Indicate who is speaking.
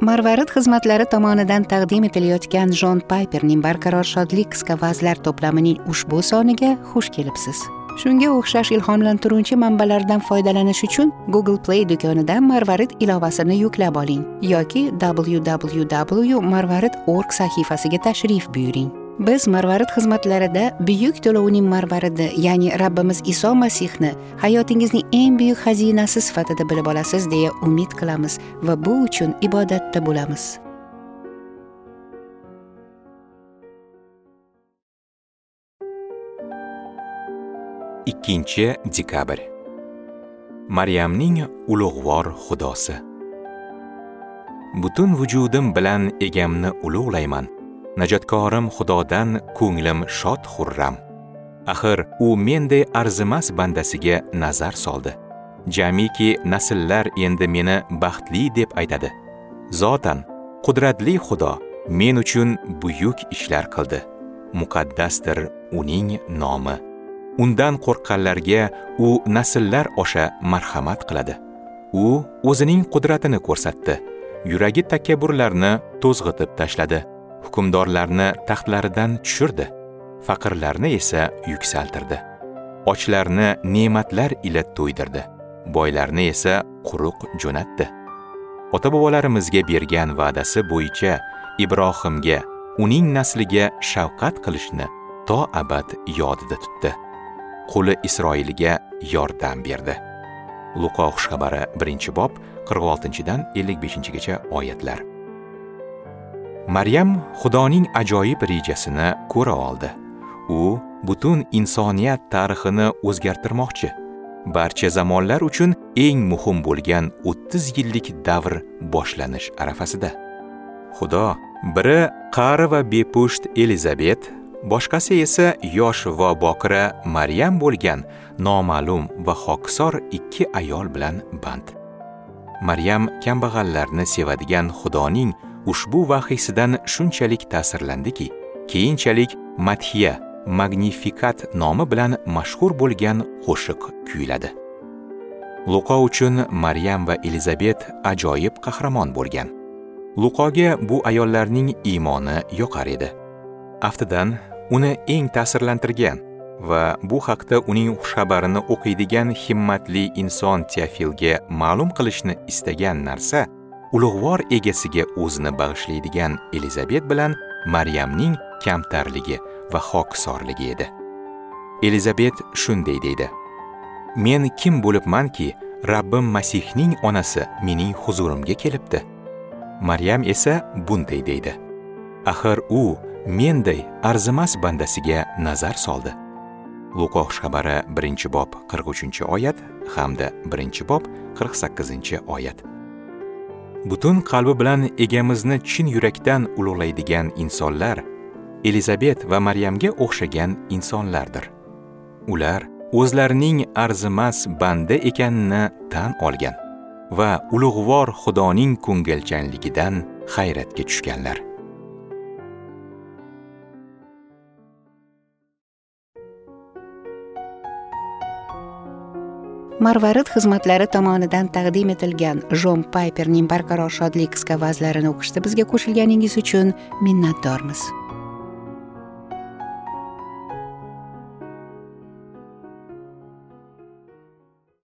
Speaker 1: marvarid xizmatlari tomonidan taqdim etilayotgan jon payperning barqaror shodlik qisqa vazlar to'plamining ushbu soniga xush kelibsiz. Shunga o'xshash ilhomlantiruvchi manbalardan foydalanish uchun google play do'konidan marvarid ilovasini yuklab oling yoki www marvarid org sahifasiga tashrif buyuring. Biz marvarid xizmatlarida buyuk to'lovning marvaridi ya'ni rabbimiz iso masihni hayotingizning eng buyuk xazinasi sifatida bilib olasiz deya umid qilamiz va bu uchun ibodatda bo'lamiz.
Speaker 2: Ikkinchi dekabr. Maryamning ulug'vor xudosi. Butun vujudim bilan egamni ulug'layman. Najotkorim xudodan ko'nglim shod xurram. Axir u menday arzimas bandasiga nazar soldi. Jamiki nasllar endi meni baxtli deb aytadi. Zotan qudratli xudo men uchun buyuk ishlar qildi. Muqaddasdir uning nomi. Undan qo'rqqanlarga u nasllar osha marhamat qiladi. U o'zining qudratini ko'rsatdi. Yuragi takabburlarni to'zg'itib tashladi. Hukmdorlarni taxtlaridan tushirdi. Faqirlarni esa yuksaltirdi. Ochlarni ne'matlar ila to'ydirdi. Boylarni esa quruq jo'natdi. Ota bobolarimizga bergan va'dasi bo'yicha ibrohimga uning nasliga shafqat qilishni to abad yodida tutdi. Qo'li isroilga yordam berdi. Luqo xushxabari birinchi bob 46 dan 55 gacha oyatlar. Maryam xudoning ajoyib rejasini ko'ra oldi. U butun insoniyat tarixini o'zgartirmoqchi. Barcha zamonlar uchun eng muhim bo'lgan 30 yillik davr boshlanish arafasida. Xudo biri qari va bepusht elizabet boshqasi esa yosh va bokira maryam bo'lgan noma'lum va hokisor ikki ayol bilan band. Maryam kambag'allarni sevadigan xudoning ushbu vahiysidan shunchalik ta'sirlandiki keyinchalik madhiya magnifikat nomi bilan mashhur bo'lgan qo'shiq kuyladi luqo uchun maryam va elizabet ajoyib qahramon bo'lgan. Luqoga bu ayollarning iymoni yoqar edi. Aftidan uni eng ta'sirlantirgan va bu haqda uning xushxabarini o'qiydigan himmatli inson teofilga ma'lum qilishni istagan narsa ulug'vor egasiga o'zini bag'ishlaydigan elizabet bilan maryamning kamtarligi va hokisorligi edi. Elizabet shunday deydi. Men kim bo'libmanki rabbim masihning onasi mening huzurimga kelibdi. Maryam esa bunday deydi. Axir u menday arzimas bandasiga nazar soldi. Luqo xushxabari birinchi bob 43 oyat hamda 1 bob 48 oyat. Butun qalbi bilan egamizni chin yurakdan ulug'laydigan insonlar elizabet va maryamga o'xshagan insonlardir. Ular o'zlarining arzimas banda ekanini tan olgan va ulug'vor xudoning ko'ngilchanligidan hayratga tushganlar.
Speaker 1: Marvarid xizmatlari tomonidan taqdim etilgan jon payperning barqaror shodlik qisqa vazlarini o'qishda bizga qo'shilganingiz uchun minnatdormiz.